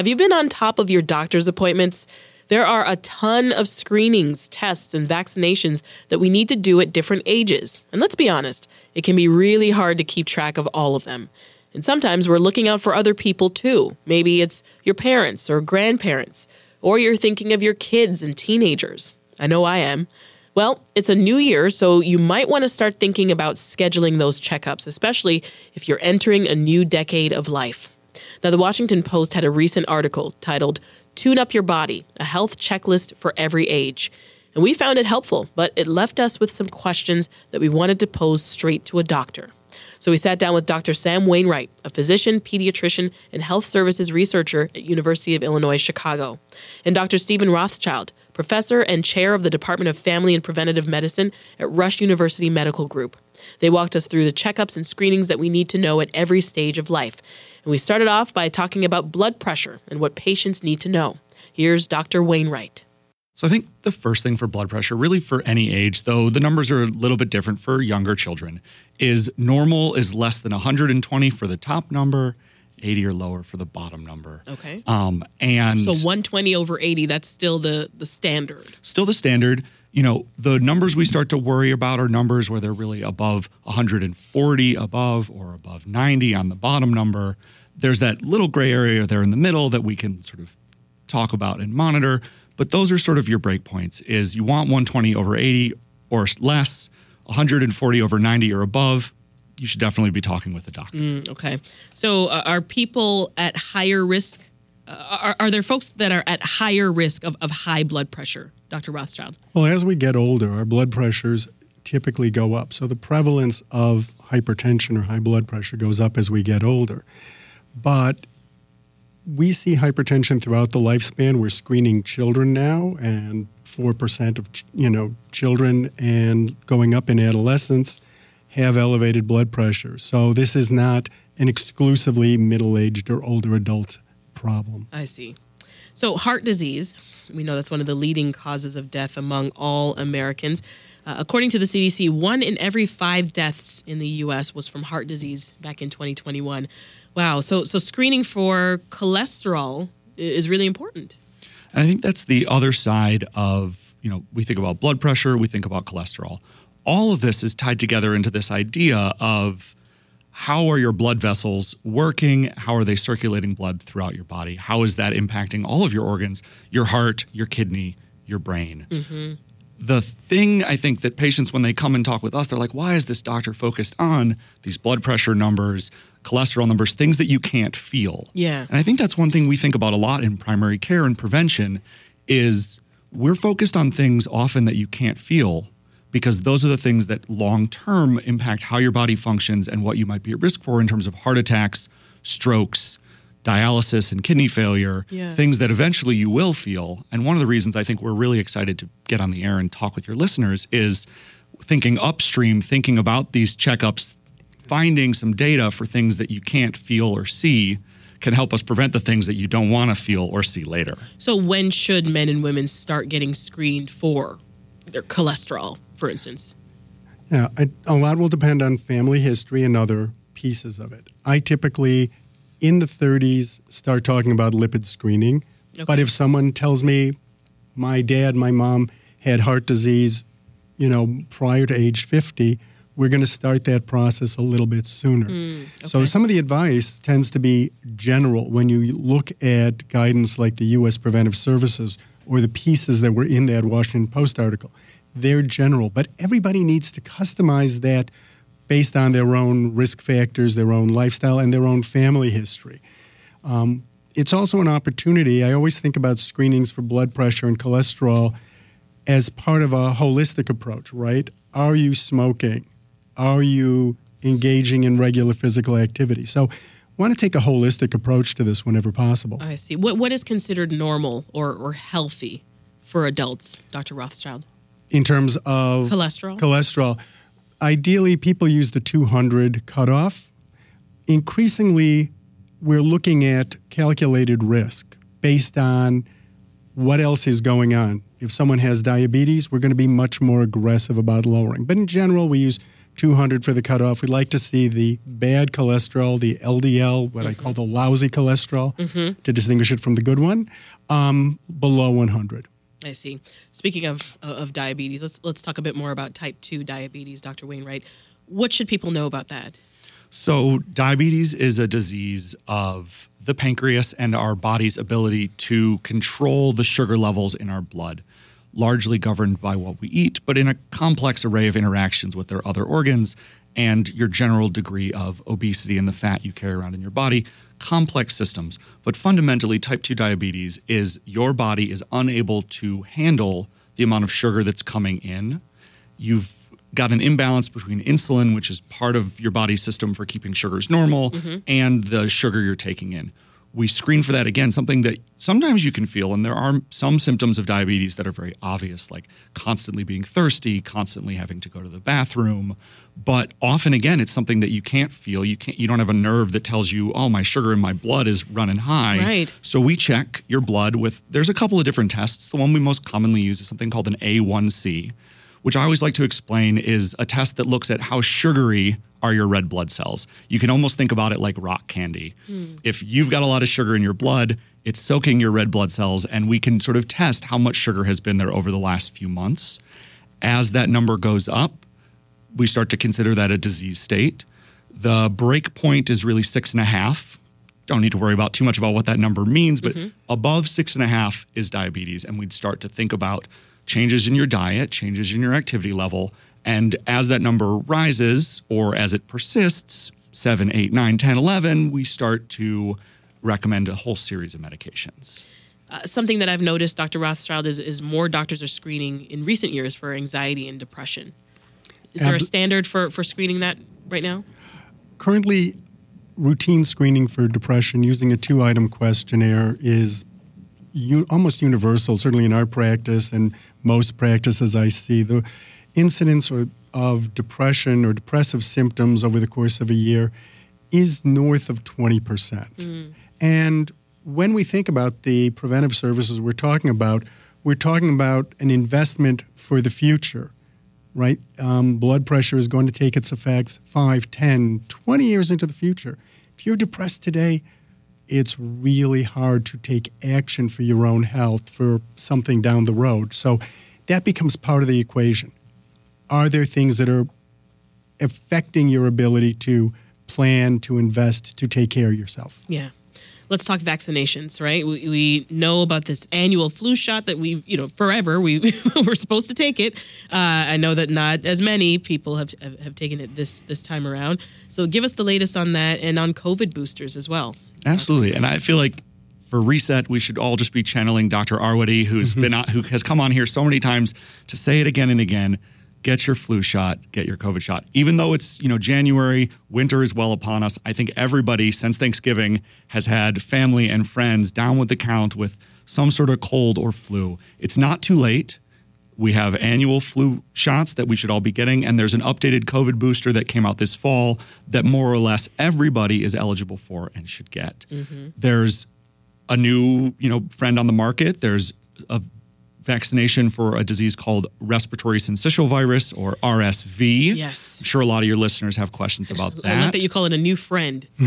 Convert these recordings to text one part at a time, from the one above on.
Have you been on top of your doctor's appointments? There are a ton of screenings, tests, and vaccinations that we need to do at different ages. And let's be honest, it can be really hard to keep track of all of them. And sometimes we're looking out for other people too. Maybe it's your parents or grandparents, or you're thinking of your kids and teenagers. I know I am. Well, it's a new year, so you might want to start thinking about scheduling those checkups, especially if you're entering a new decade of life. Now, the Washington Post had a recent article titled Tune Up Your Body A Health Checklist for Every Age. And we found it helpful, but it left us with some questions that we wanted to pose straight to a doctor. So we sat down with Dr. Sam Wainwright, a physician, pediatrician, and health services researcher at University of Illinois Chicago, and Dr. Steven Rothschild, professor and chair of the Department of Family and Preventive Medicine at Rush University Medical Group. They walked us through the checkups and screenings that we need to know at every stage of life. And we started off by talking about blood pressure and what patients need to know. Here's Dr. Wainwright. So I think the first thing for blood pressure, really for any age, though the numbers are a little bit different for younger children, is normal is less than 120 for the top number, 80 or lower for the bottom number. Okay. Um, and So 120 over 80, that's still the, the standard. still the standard. You know, the numbers we start to worry about are numbers where they're really above 140 above or above 90 on the bottom number. There's that little gray area there in the middle that we can sort of talk about and monitor. But those are sort of your breakpoints is you want 120 over 80 or less, 140 over 90 or above. You should definitely be talking with a doctor. Okay. So uh, are people at higher risk? Uh, are, are there folks that are at higher risk of, of high blood pressure, Dr. Rothschild? Well, as we get older, our blood pressures typically go up. So the prevalence of hypertension or high blood pressure goes up as we get older. But we see hypertension throughout the lifespan. We're screening children now, and 4% of you know children and going up in adolescence have elevated blood pressure. So this is not an exclusively middle-aged or older adult problem. I see. So, heart disease, we know that's one of the leading causes of death among all Americans. Uh, according to the CDC, one in every five deaths in the U.S. was from heart disease back in 2021. Wow. So, so screening for cholesterol is really important. And I think that's the other side of, you know, we think about blood pressure, we think about cholesterol. All of this is tied together into this idea of how are your blood vessels working? How are they circulating blood throughout your body? How is that impacting all of your organs, your heart, your kidney, your brain? Mm-hmm. The thing I think that patients, when they come and talk with us, they're like, why is this doctor focused on these blood pressure numbers, cholesterol numbers, things that you can't feel? Yeah. And I think that's one thing we think about a lot in primary care and prevention is we're focused on things often that you can't feel because those are the things that long term impact how your body functions and what you might be at risk for in terms of heart attacks, strokes, dialysis and kidney failure, Yeah. things that eventually you will feel. And one of the reasons I think we're really excited to get on the air and talk with your listeners is thinking upstream, thinking about these checkups, finding some data for things that you can't feel or see can help us prevent the things that you don't want to feel or see later. So, when should men and women start getting screened for their cholesterol, for instance? Yeah, I, a lot will depend on family history and other pieces of it. I typically, in the 30s, start talking about lipid screening. But if someone tells me my dad, my mom had heart disease, you know, prior to age 50, we're going to start that process a little bit sooner. Hmm, so okay. some of the advice tends to be general when you look at guidance like the U.S. Preventive Services or the pieces that were in that Washington Post article. They're general, but everybody needs to customize that based on their own risk factors, their own lifestyle, and their own family history. Um, it's also an opportunity. I always think about screenings for blood pressure and cholesterol as part of a holistic approach, right? Are you smoking? Are you engaging in regular physical activity? So, want to take a holistic approach to this whenever possible. I see. What what is considered normal or, or healthy for adults, Dr. Rothschild? In terms of cholesterol? Cholesterol. Ideally, people use the 200 cutoff. Increasingly, we're looking at calculated risk based on what else is going on. If someone has diabetes, we're going to be much more aggressive about lowering. But in general, we use 200 for the cutoff. We like to see the bad cholesterol, the LDL, what mm-hmm. I call the lousy cholesterol, mm-hmm. to distinguish it from the good one, um, below 100. I see. Speaking of uh, of diabetes, let's let's talk a bit more about type two diabetes, Dr. Wainwright. What should people know about that? So, diabetes is a disease of the pancreas and our body's ability to control the sugar levels in our blood, largely governed by what we eat, but in a complex array of interactions with their other organs and your general degree of obesity and the fat you carry around in your body. Complex systems. But fundamentally, type 2 diabetes is your body is unable to handle the amount of sugar that's coming in. You've got an imbalance between insulin, which is part of your body's system for keeping sugars normal, mm-hmm. and the sugar you're taking in. We screen for that again, something that sometimes you can feel, and there are some symptoms of diabetes that are very obvious, like constantly being thirsty, constantly having to go to the bathroom. But often, again, it's something that you can't feel. You can't. You don't have a nerve that tells you, "Oh, my sugar in my blood is running high." Right. So we check your blood with. There's a couple of different tests. The one we most commonly use is something called an A1C which I always like to explain is a test that looks at how sugary are your red blood cells. You can almost think about it like rock candy. Mm. If you've got a lot of sugar in your blood, it's soaking your red blood cells, and we can sort of test how much sugar has been there over the last few months. As that number goes up, we start to consider that a disease state. The break point is really six and a half. Don't need to worry about too much about what that number means, but mm-hmm. above six and a half is diabetes, and we'd start to think about changes in your diet, changes in your activity level. And as that number rises or as it persists, 7, 8, 9, 10, 11, we start to recommend a whole series of medications. Uh, something that I've noticed, Dr. Rothschild, is, is more doctors are screening in recent years for anxiety and depression. Is there a standard for, for screening that right now? Currently, routine screening for depression using a two item questionnaire is u- almost universal, certainly in our practice and most practices I see. The incidence of depression or depressive symptoms over the course of a year is north of 20%. Mm. And when we think about the preventive services we're talking about, we're talking about an investment for the future, right? Um, blood pressure is going to take its effects 5, 10, 20 years into the future. If you're depressed today, it's really hard to take action for your own health for something down the road. So that becomes part of the equation. Are there things that are affecting your ability to plan, to invest, to take care of yourself? Yeah. Let's talk vaccinations, right? We, we know about this annual flu shot that we, you know, forever we we're supposed to take it. Uh, I know that not as many people have, have have taken it this this time around. So give us the latest on that and on COVID boosters as well. Absolutely. And I feel like for reset, we should all just be channeling Dr. Arwady, who's mm-hmm. been on, who has come on here so many times to say it again and again. Get your flu shot, get your COVID shot. Even though it's, you know, January, winter is well upon us. I think everybody since Thanksgiving has had family and friends down with the count with some sort of cold or flu. It's not too late. We have annual flu shots that we should all be getting, and there's an updated COVID booster that came out this fall that more or less everybody is eligible for and should get. Mm-hmm. There's a new, you know, friend on the market. There's a vaccination for a disease called respiratory syncytial virus or RSV. Yes. I'm sure a lot of your listeners have questions about that. I like that you call it a new friend.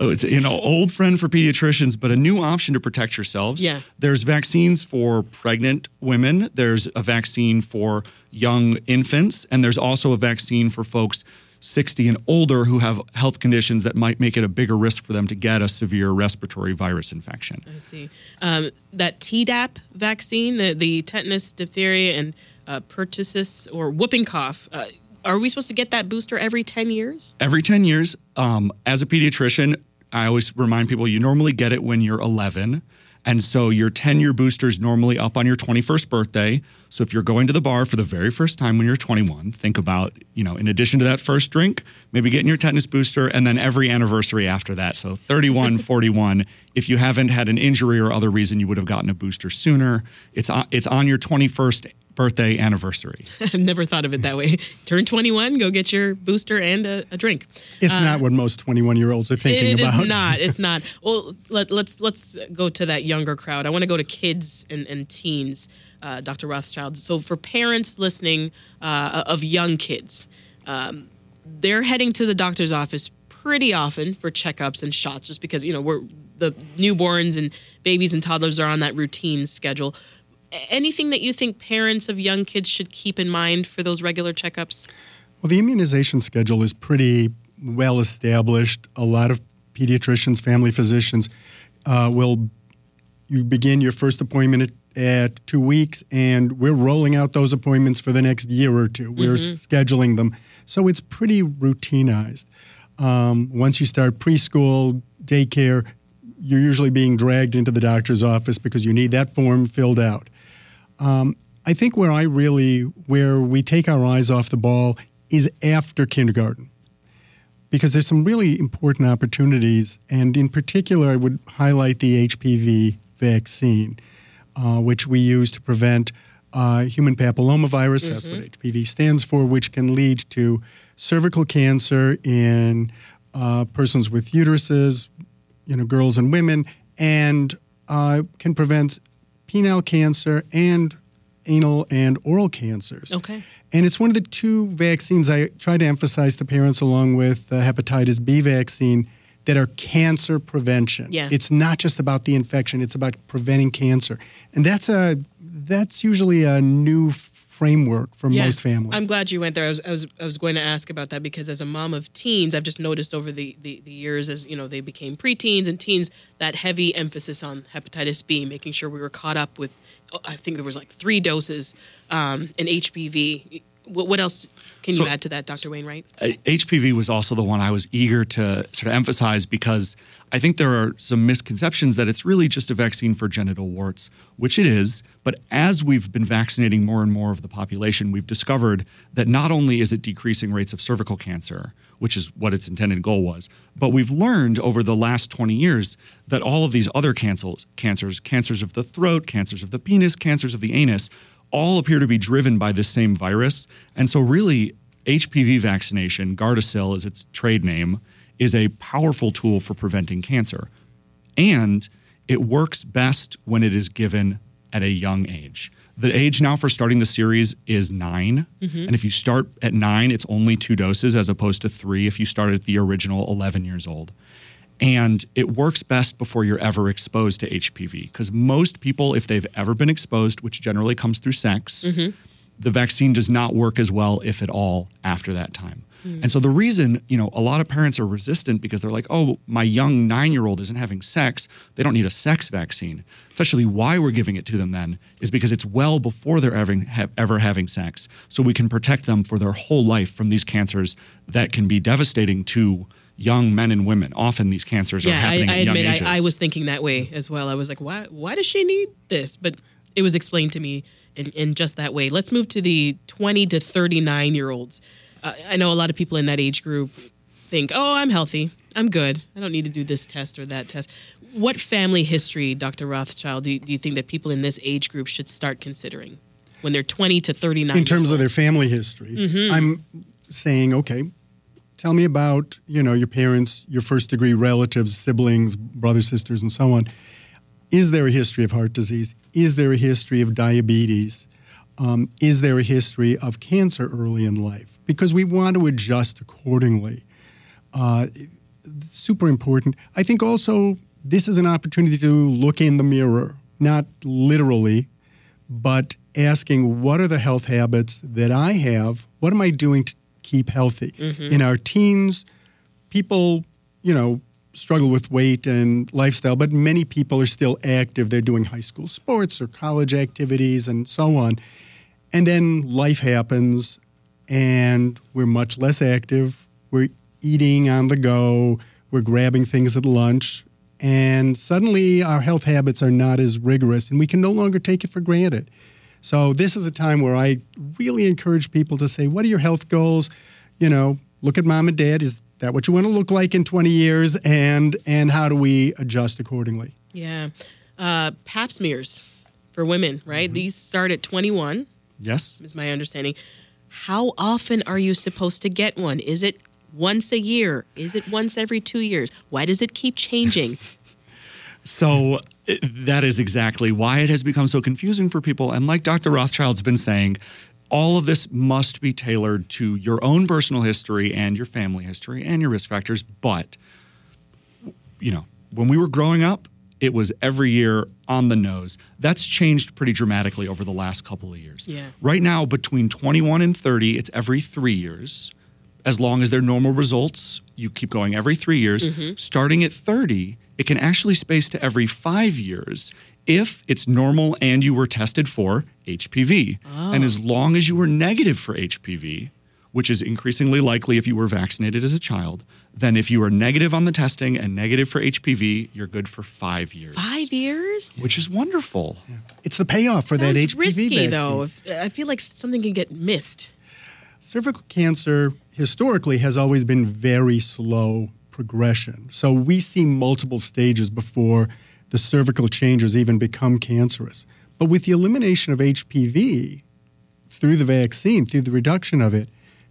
oh, it's you know old friend for pediatricians, but a new option to protect yourselves. Yeah. There's vaccines for pregnant women. There's a vaccine for young infants, and there's also a vaccine for folks 60 and older who have health conditions that might make it a bigger risk for them to get a severe respiratory virus infection. I see. Um, that Tdap vaccine, the, the tetanus, diphtheria, and uh, pertussis or whooping cough. Uh, are we supposed to get that booster every 10 years? Every 10 years, um, as a pediatrician, I always remind people you normally get it when you're 11. And so your 10 year booster is normally up on your 21st birthday. So if you're going to the bar for the very first time when you're 21, think about, you know, in addition to that first drink, maybe getting your tetanus booster and then every anniversary after that. So 31, 41. If you haven't had an injury or other reason you would have gotten a booster sooner, it's on, it's on your 21st birthday anniversary. I've never thought of it that way. Turn 21, go get your booster and a, a drink. It's uh, not what most 21 year olds are thinking it, it about. It is not. It's not. Well, let, us let's, let's go to that younger crowd. I want to go to kids and, and teens, uh, Dr. Rothschild. So for parents listening uh, of young kids, um, they're heading to the doctor's office pretty often for checkups and shots just because you know we're the newborns and babies and toddlers are on that routine schedule anything that you think parents of young kids should keep in mind for those regular checkups? Well, the immunization schedule is pretty well established. A lot of pediatricians, family physicians uh, will you begin your first appointment at, at, two weeks, and we're rolling out those appointments for the next year or 2 we We're mm-hmm. scheduling them, so it's pretty routinized. Um, once you start preschool, daycare, you're usually being dragged into the doctor's office because you need that form filled out. Um, I think where I really, where we take our eyes off the ball is after kindergarten. Because there's some really important opportunities, and in particular, I would highlight the HPV vaccine, uh, which we use to prevent uh, human papillomavirus. Mm-hmm. That's what HPV mm-hmm. stands for, which can lead to cervical cancer in uh, persons with uteruses, you know, girls and women, and uh, can prevent penile cancer and anal and oral cancers. Okay. And it's one of the two vaccines I try to emphasize to parents, along with the hepatitis B vaccine, that are cancer prevention. Yeah. It's not just about the infection; it's about preventing cancer, and that's a that's usually a new framework for most families. I'm glad you went there. I was, I was I was going to ask about that because as a mom of teens, I've just noticed over the, the, the years as you know they became preteens and teens that heavy emphasis on hepatitis B, making sure we were caught up with. Oh, I think there was like three doses um, in HPV. What, what else can so, you add to that, Dr. Wainwright? HPV uh, was also the one I was eager to sort of emphasize because I think there are some misconceptions that it's really just a vaccine for genital warts, which it is. But as we've been vaccinating more and more of the population, we've discovered that not only is it decreasing rates of cervical cancer, which is what its intended goal was, but we've learned over the last 20 years that all of these other cancers, cancers, cancers of the throat, cancers of the penis, cancers of the anus, all appear to be driven by the same virus. And so, really, HPV vaccination, Gardasil is its trade name, is a powerful tool for preventing cancer. And it works best when it is given at a young age. The age now for starting the series is 9 mm-hmm. And if you start at nine, it's only two doses as opposed to three if you start at the original 11 years old. And it works best before you're ever exposed to HPV because most people, if they've ever been exposed, which generally comes through sex, mm-hmm. the vaccine does not work as well, if at all, after that time. Mm. And so the reason, you know, a lot of parents are resistant because they're like, oh, my young nine year old isn't having sex. They don't need a sex vaccine. Especially why we're giving it to them then is because it's well before they're ever, have, ever having sex. So we can protect them for their whole life from these cancers that can be devastating to young men and women. Often these cancers yeah, are happening I, I at admit, young ages. I, I was thinking that way as well. I was like, why, why does she need this? But it was explained to me in, in just that way. Let's move to the 20 to 39 year olds. Uh, I know a lot of people in that age group think, oh, I'm healthy. I'm good. I don't need to do this test or that test. What family history, Dr. Rothschild, do you, do you think that people in this age group should start considering when they're 20 to 39? In terms of their family history, mm-hmm. I'm saying, okay, tell me about you know your parents, your first degree relatives, siblings, brothers, sisters, and so on. Is there a history of heart disease? Is there a history of diabetes? Um, is there a history of cancer early in life? Because we want to adjust accordingly. Uh, super important. I think also this is an opportunity to look in the mirror, not literally, but asking what are the health habits that I have? What am I doing to keep healthy. Mm-hmm. In our teens, people, you know, struggle with weight and lifestyle, but many people are still active. They're doing high school sports or college activities and so on. And then life happens and we're much less active. We're eating on the go, we're grabbing things at lunch, and suddenly our health habits are not as rigorous and we can no longer take it for granted. So this is a time where I really encourage people to say, what are your health goals? You know, look at mom and dad. Is that what you want to look like in 20 years? And and how do we adjust accordingly? Yeah. Uh, pap smears for women, right? These start at 21, Yes. is my understanding. How often are you supposed to get one? Is it once a year? Is it once every two years? Why does it keep changing? So that is exactly why it has become so confusing for people. And like Dr. Rothschild's been saying, all of this must be tailored to your own personal history and your family history and your risk factors. But, you know, when we were growing up, it was every year on the nose. That's changed pretty dramatically over the last couple of years. Yeah. Right now, between 21 and 30, it's every three years. As long as they're normal results, you keep going every three years. Mm-hmm. Starting at 30, it can actually space to every five years if it's normal and you were tested for HPV. And as oh. long as you were negative for HPV, which is increasingly likely if you were vaccinated as a child, then if you are negative on the testing and negative for HPV, you're good for five years. Five years? Which is wonderful. It's the payoff for that Sounds HPV risky, vaccine. though. If- I feel like something can get missed. cervical cancer historically has always been very slow progression. So we see multiple stages before the cervical changes even become cancerous. But with the elimination of HPV through the vaccine, through the reduction of it,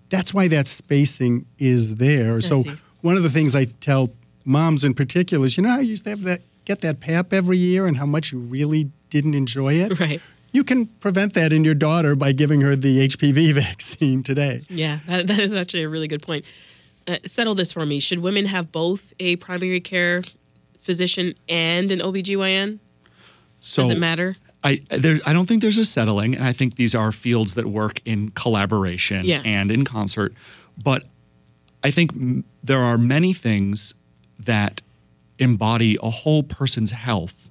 that's why that spacing is there. so see. one of the things I tell moms in particular is, you know how you used to have that get that pap every year and how much you really didn't enjoy it? Right. You can prevent that in your daughter by giving her the HPV vaccine today. Yeah, that, that is actually a really good point. Uh, settle this for me. Should women have both a primary care physician and an OBGYN? So Does it matter? I there I don't think there's a settling, and I think these are fields that work in collaboration Yeah. and in concert. But I think m- there are many things that embody a whole person's health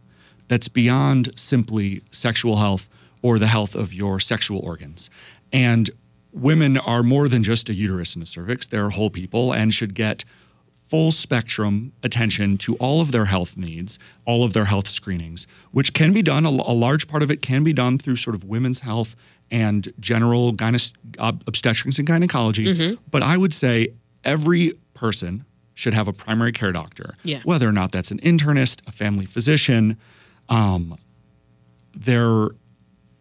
that's beyond simply sexual health or the health of your sexual organs. And women are more than just a uterus and a cervix; they're whole people and should get full spectrum attention to all of their health needs, all of their health screenings, which can be done. A, a large part of it can be done through sort of women's health and general gyne- obstetrics and gynecology. But I would say every person should have a primary care doctor, Yeah. whether or not that's an internist, a family physician. Um, there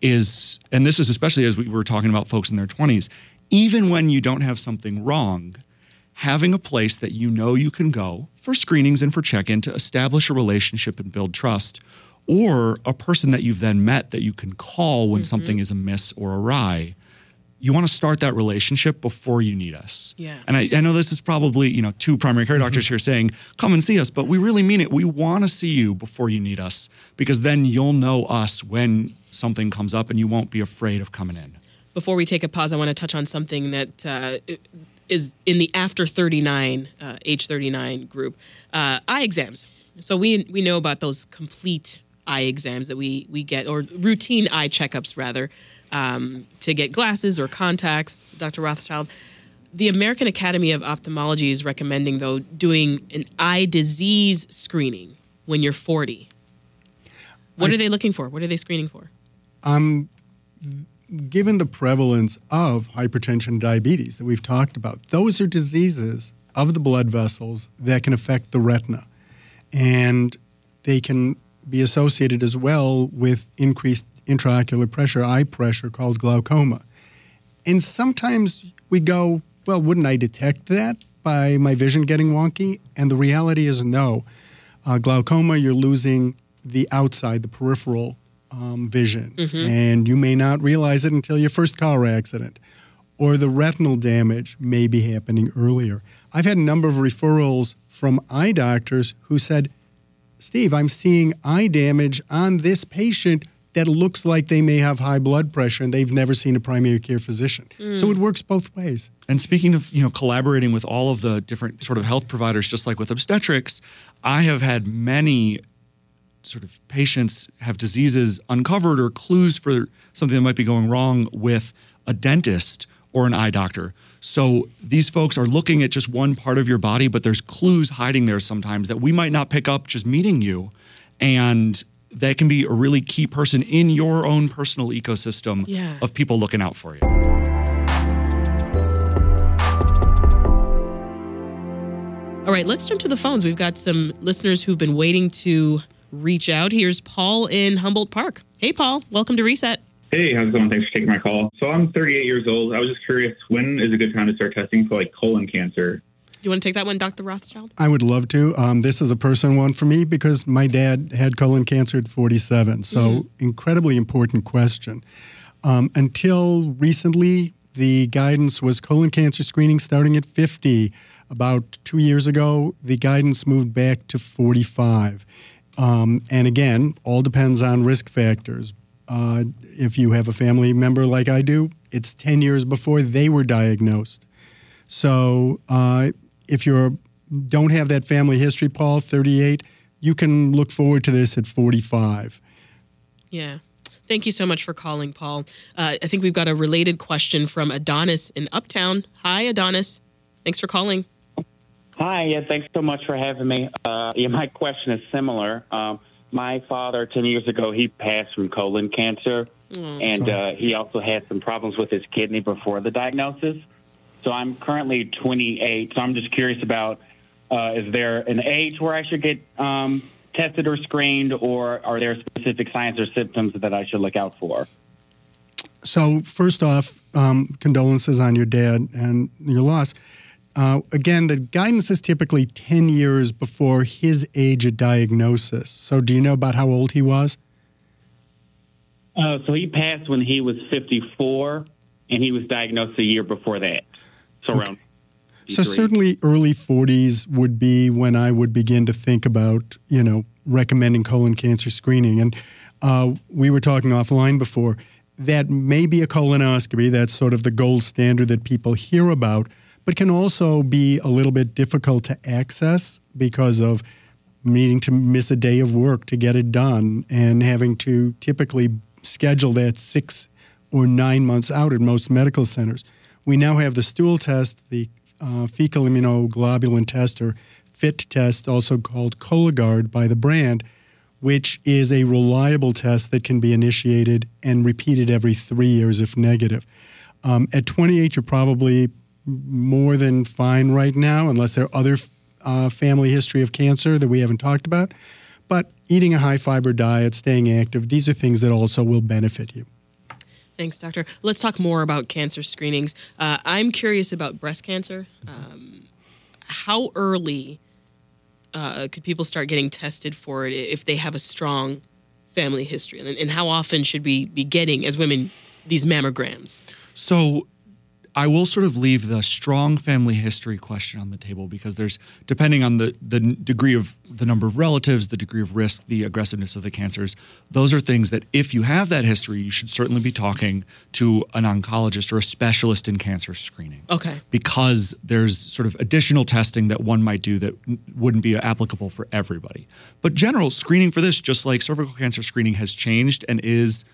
is, and this is especially as we were talking about folks in their 20s, even when you don't have something wrong, having a place that you know you can go for screenings and for check in to establish a relationship and build trust, or a person that you've then met that you can call when mm-hmm. something is amiss or awry. You want to start that relationship before you need us. Yeah. And I, I know this is probably, you know, two primary care doctors here saying, come and see us, but we really mean it. We want to see you before you need us because then you'll know us when something comes up and you won't be afraid of coming in. Before we take a pause, I want to touch on something that uh, is in the after 39, uh, age 39 group uh, eye exams. So we, we know about those complete eye exams that we, we get, or routine eye checkups, rather, um, to get glasses or contacts, Dr. Rothschild. The American Academy of Ophthalmology is recommending, though, doing an eye disease screening when you're 40. What are they looking for? What are they screening for? given the prevalence of hypertension and diabetes that we've talked about, those are diseases of the blood vessels that can affect the retina. And they can be associated as well with increased intraocular pressure, eye pressure called glaucoma. And sometimes we go, well, wouldn't I detect that by my vision getting wonky? And the reality is no. Uh, glaucoma, you're losing the outside, the peripheral um, vision, and you may not realize it until your first car accident. Or the retinal damage may be happening earlier. I've had a number of referrals from eye doctors who said, Steve, I'm seeing eye damage on this patient that looks like they may have high blood pressure and they've never seen a primary care physician. Mm. So it works both ways. And speaking of, you know, collaborating with all of the different sort of health providers, just like with obstetrics, I have had many sort of patients have diseases uncovered or clues for something that might be going wrong with a dentist or an eye doctor. So these folks are looking at just one part of your body, but there's clues hiding there sometimes that we might not pick up just meeting you. And that can be a really key person in your own personal ecosystem Yeah. of people looking out for you. All right, let's jump to the phones. We've got some listeners who've been waiting to reach out. Here's Paul in Humboldt Park. Hey, Paul, welcome to Reset. Hey, how's it going? Thanks for taking my call. So I'm 38 years old. I was just curious, when is a good time to start testing for like colon cancer? You want to take that one, Dr. Rothschild? I would love to. Um, this is a personal one for me because my dad had colon cancer at 47. So, incredibly important question. Um, until recently, the guidance was colon cancer screening starting at 50. About two years ago, the guidance moved back to 45. Um, and again, all depends on risk factors. Uh, if you have a family member like I do, it's 10 years before they were diagnosed. So uh, if you don't have that family history, Paul, 38, you can look forward to this at 45. Yeah. Thank you so much for calling, Paul. Uh, I think we've got a related question from Adonis in Uptown. Hi, Adonis. Thanks for calling. Hi, yeah, thanks so much for having me. Uh, yeah, my question is similar. Um, my father, 10 years ago, he passed from colon cancer, and uh, he also had some problems with his kidney before the diagnosis. So I'm currently 28, so I'm just curious about uh, is there an age where I should get um, tested or screened, or are there specific signs or symptoms that I should look out for? So, first off, um, condolences on your dad and your loss. Uh, again, the guidance is typically 10 years before his age of diagnosis. So, do you know about how old he was? Uh, so he passed when he was 54, and he was diagnosed a year before that. So around. So certainly early 40s would be when I would begin to think about, you know, recommending colon cancer screening. And uh, we were talking offline before. That may be a colonoscopy. That's sort of the gold standard that people hear about, but can also be a little bit difficult to access because of needing to miss a day of work to get it done and having to typically schedule that six or nine months out at most medical centers. We now have the stool test, the uh, fecal immunoglobulin test, or FIT test, also called Cologuard by the brand, which is a reliable test that can be initiated and repeated every three years if negative. Um, at 28, you're probably more than fine right now, unless there are other uh, family history of cancer that we haven't talked about. But eating a high fiber diet, staying active, these are things that also will benefit you. Thanks, doctor. Let's talk more about cancer screenings. Uh, I'm curious about breast cancer. Um, how early uh, could people start getting tested for it if they have a strong family history? And, and how often should we be getting, as women, these mammograms? So I will sort of leave the strong family history question on the table because there's depending on the the degree of the number of relatives, the degree of risk, the aggressiveness of the cancers. Those are things that if you have that history, you should certainly be talking to an oncologist or a specialist in cancer screening. Okay. Because there's sort of additional testing that one might do that wouldn't be applicable for everybody. But general screening for this, just like cervical cancer screening, has changed and is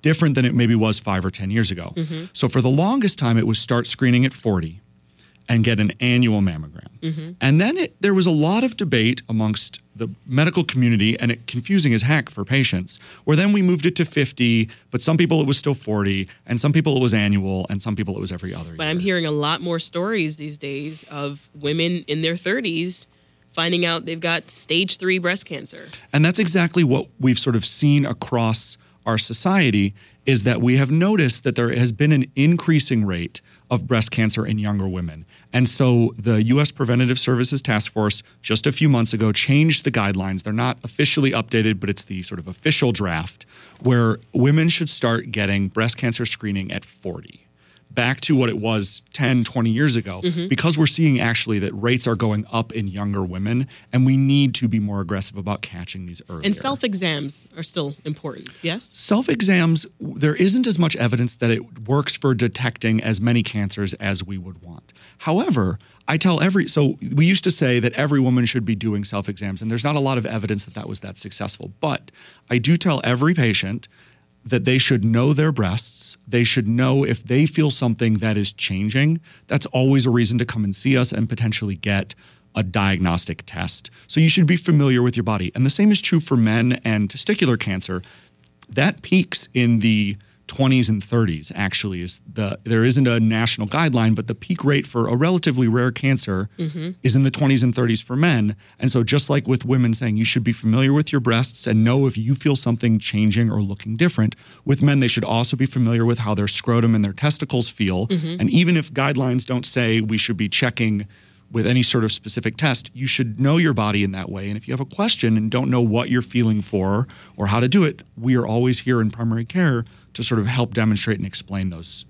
different than it maybe was five or 10 years ago. Mm-hmm. So for the longest time, it was start screening at 40 and get an annual mammogram. Mm-hmm. And then it, there was a lot of debate amongst the medical community, and it confusing as heck for patients, where then we moved it to 50, but some people it was still 40, and some people it was annual, and some people it was every other But year. I'm hearing a lot more stories these days of women in their 30s finding out they've got stage three breast cancer. And that's exactly what we've sort of seen across our society is that we have noticed that there has been an increasing rate of breast cancer in younger women. And so the US Preventative Services Task Force just a few months ago changed the guidelines. They're not officially updated, but it's the sort of official draft where women should start getting breast cancer screening at 40 back to what it was 10, 20 years ago, Mm-hmm. because we're seeing actually that rates are going up in younger women, and we need to be more aggressive about catching these earlier. And self exams are still important, yes? Self exams, there isn't as much evidence that it works for detecting as many cancers as we would want. However, I tell every, so we used to say that every woman should be doing self exams, and there's not a lot of evidence that that was that successful. But I do tell every patient that they should know their breasts. They should know if they feel something that is changing. That's always a reason to come and see us and potentially get a diagnostic test. So you should be familiar with your body. And the same is true for men and testicular cancer. That peaks in the 20s and 30s actually is the there isn't a national guideline but the peak rate for a relatively rare cancer mm-hmm. is in the 20s and 30s for men. And so just like with women saying you should be familiar with your breasts and know if you feel something changing or looking different with men they should also be familiar with how their scrotum and their testicles feel. Mm-hmm. And even if guidelines don't say we should be checking with any sort of specific test, you should know your body in that way. And if you have a question and don't know what you're feeling for or how to do it, we are always here in primary care to sort of help demonstrate and explain those.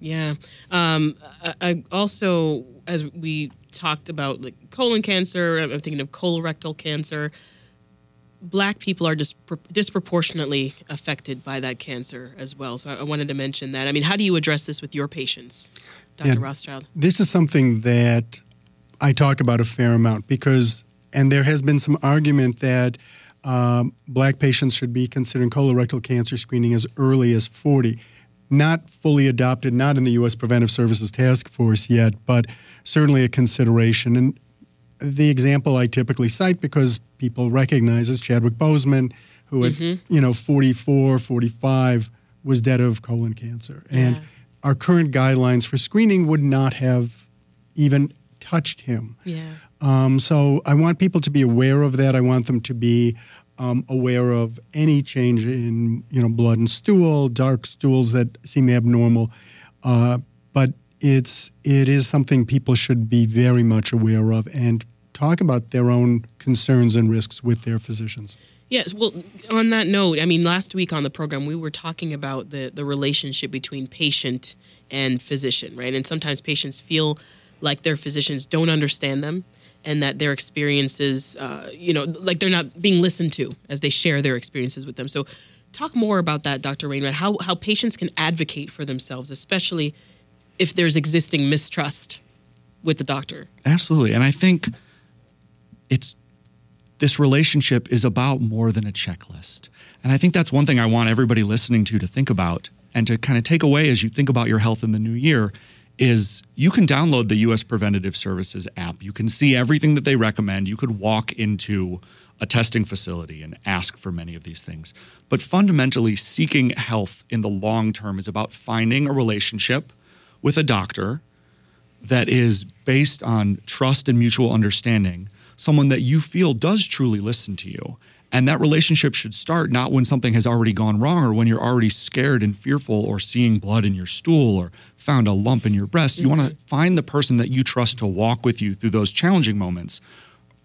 Yeah. Um, I, I also, as we talked about like colon cancer, I'm thinking of colorectal cancer. Black people are just disproportionately affected by that cancer as well. So I, I wanted to mention that. I mean, how do you address this with your patients, Dr. Yeah. Rothschild? This is something that I talk about a fair amount because, and there has been some argument that um, black patients should be considering colorectal cancer screening as early as 40. Not fully adopted, not in the U.S. Preventive Services Task Force yet, but certainly a consideration. And the example I typically cite because people recognize is Chadwick Boseman, who at you know 44, 45 was dead of colon cancer, and Yeah. our current guidelines for screening would not have even touched him. Yeah. Um, so I want people to be aware of that. I want them to be um, aware of any change in you know blood and stool, dark stools that seem abnormal. Uh, but it's it is something people should be very much aware of and talk about their own concerns and risks with their physicians. Yes. Well, on that note, I mean, last week on the program, we were talking about the, the relationship between patient and physician, right? And sometimes patients feel like their physicians don't understand them and that their experiences, uh, you know, like they're not being listened to as they share their experiences with them. So, talk more about that, Dr. Wainwright, how, how patients can advocate for themselves, especially if there's existing mistrust with the doctor. Absolutely. And I think it's this relationship is about more than a checklist. And I think that's one thing I want everybody listening to to think about and to kind of take away as you think about your health in the new year is you can download the US Preventative Services app. You can see everything that they recommend. You could walk into a testing facility and ask for many of these things. But fundamentally, seeking health in the long term is about finding a relationship with a doctor that is based on trust and mutual understanding, someone that you feel does truly listen to you. And that relationship should start not when something has already gone wrong or when you're already scared and fearful or seeing blood in your stool or found a lump in your breast. You want to mm-hmm. find the person that you trust to walk with you through those challenging moments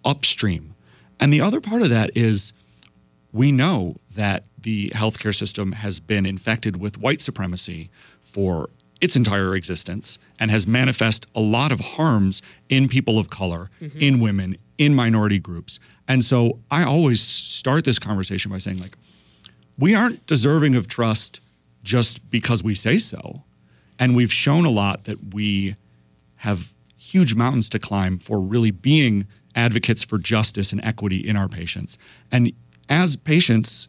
upstream. And the other part of that is we know that the healthcare system has been infected with white supremacy for its entire existence and has manifest a lot of harms in people of color, mm-hmm. in women, in minority groups. And so I always start this conversation by saying like we aren't deserving of trust just because we say so. And we've shown a lot that we have huge mountains to climb for really being advocates for justice and equity in our patients. And as patients,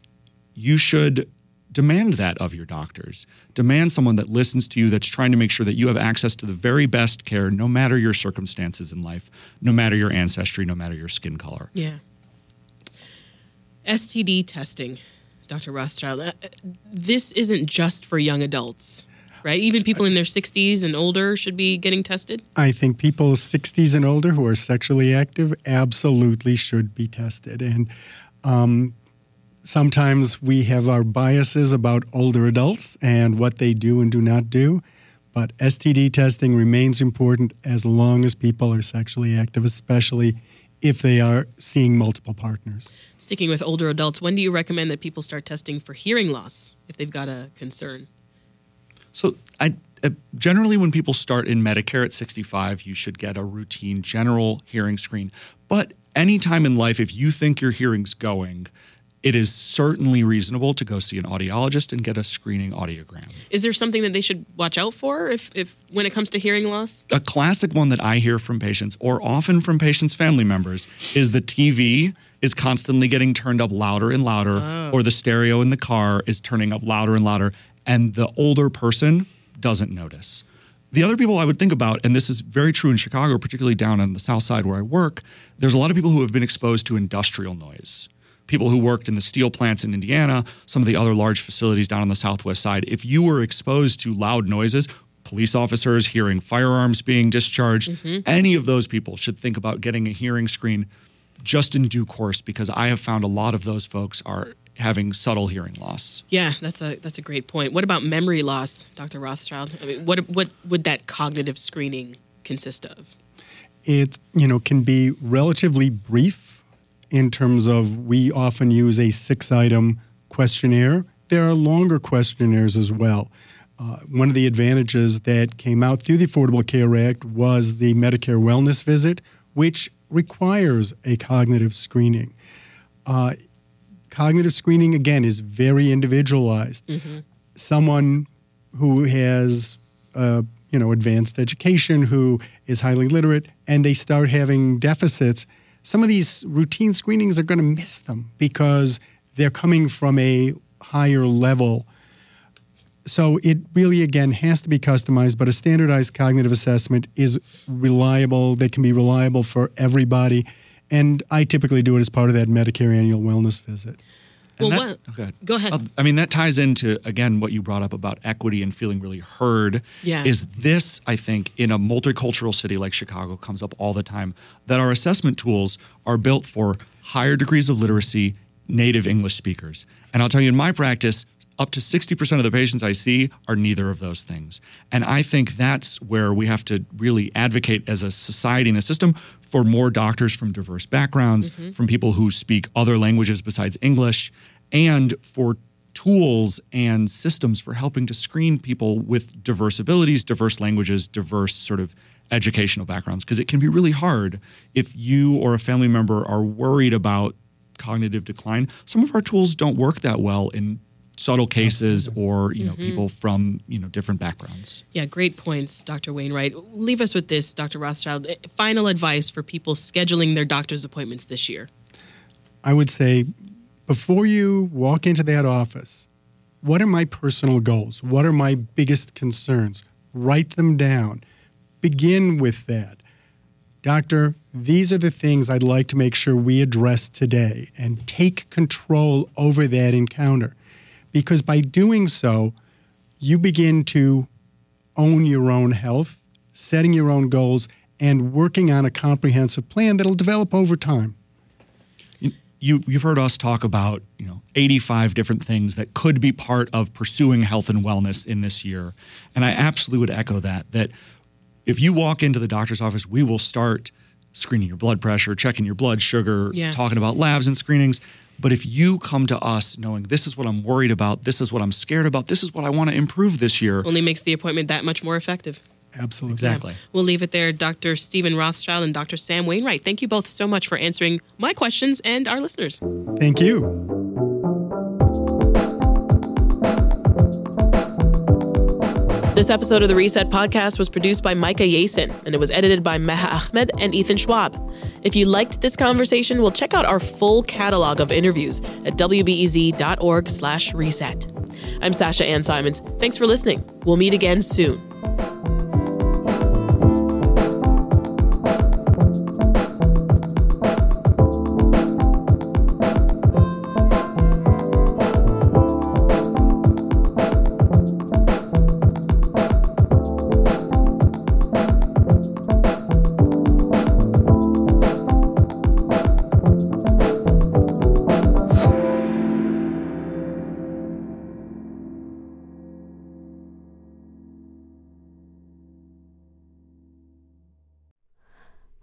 you should demand that of your doctors. Demand someone that listens to you, that's trying to make sure that you have access to the very best care, no matter your circumstances in life, no matter your ancestry, no matter your skin color. Yeah. STD testing, Dr. Rothschild. uh, This isn't just for young adults, right? Even people in their 60s and older should be getting tested. I think people 60s and older who are sexually active absolutely should be tested. And um, sometimes we have our biases about older adults and what they do and do not do. But STD testing remains important as long as people are sexually active, especially if they are seeing multiple partners. Sticking with older adults, when do you recommend that people start testing for hearing loss if they've got a concern? So I uh, generally, when people start in Medicare at 65, you should get a routine general hearing screen. But anytime in life, if you think your hearing's going, it is certainly reasonable to go see an audiologist and get a screening audiogram. Is there something that they should watch out for if, if when it comes to hearing loss? A classic one that I hear from patients or often from patients' family members is the TV is constantly getting turned up louder and louder, oh. or the stereo in the car is turning up louder and louder, and the older person doesn't notice. The other people I would think about, and this is very true in Chicago, particularly down on the south side where I work, there's a lot of people who have been exposed to industrial noise people who worked in the steel plants in Indiana, some of the other large facilities down on the southwest side, if you were exposed to loud noises, police officers hearing firearms being discharged, mm-hmm. any of those people should think about getting a hearing screen just in due course because I have found a lot of those folks are having subtle hearing loss. Yeah, that's a that's a great point. What about memory loss, Dr. Rothschild? I mean, what what would that cognitive screening consist of? It you know can be relatively brief in terms of we often use a six item questionnaire. There are longer questionnaires as well. Uh, one of the advantages that came out through the Affordable Care Act was the Medicare wellness visit, which requires a cognitive screening. Uh, cognitive screening, again, is very individualized. Mm-hmm. Someone who has uh, you know advanced education, who is highly literate, and they start having deficits – some of these routine screenings are going to miss them because they're coming from a higher level. So it really, again, has to be customized, but a standardized cognitive assessment is reliable. They can be reliable for everybody. And I typically do it as part of that Medicare annual wellness visit. Well, that, what, go ahead. Uh, I mean, that ties into again what you brought up about equity and feeling really heard. Yeah. Is this, I think, in a multicultural city like Chicago, comes up all the time that our assessment tools are built for higher degrees of literacy, native English speakers. And I'll tell you, in my practice, up to 60% of the patients I see are neither of those things. And I think that's where we have to really advocate as a society and a system for more doctors from diverse backgrounds, mm-hmm. from people who speak other languages besides English, and for tools and systems for helping to screen people with diverse abilities, diverse languages, diverse sort of educational backgrounds. Because it can be really hard if you or a family member are worried about cognitive decline. Some of our tools don't work that well in subtle cases or you know mm-hmm. people from you know different backgrounds. Yeah great points dr wainwright. Leave us with this dr rothschild. Final advice for people scheduling their doctor's appointments this year. I would say before you walk into that office what are my personal goals? What are my biggest concerns? Write them down. Begin with that. Doctor, these are the things I'd like to make sure we address today and take control over that encounter because by doing so, you begin to own your own health, setting your own goals, and working on a comprehensive plan that'll develop over time. You, you've heard us talk about you know 85 different things that could be part of pursuing health and wellness in this year and i absolutely would echo that that if you walk into the doctor's office we will start screening your blood pressure checking your blood sugar yeah. talking about labs and screenings but if you come to us knowing this is what I'm worried about, this is what I'm scared about, this is what I want to improve this year, only makes the appointment that much more effective. Absolutely. Exactly. Yeah. We'll leave it there. Dr. Steven Rothschild and Dr. Sam Wainwright, thank you both so much for answering my questions and our listeners. Thank you. This episode of the Reset Podcast was produced by Micah Yasin, and it was edited by Meha Ahmed and Ethan Schwab. If you liked this conversation, well, check out our full catalog of interviews at wbez.org slash reset. I'm Sasha Ann Simons. Thanks for listening. We'll meet again soon.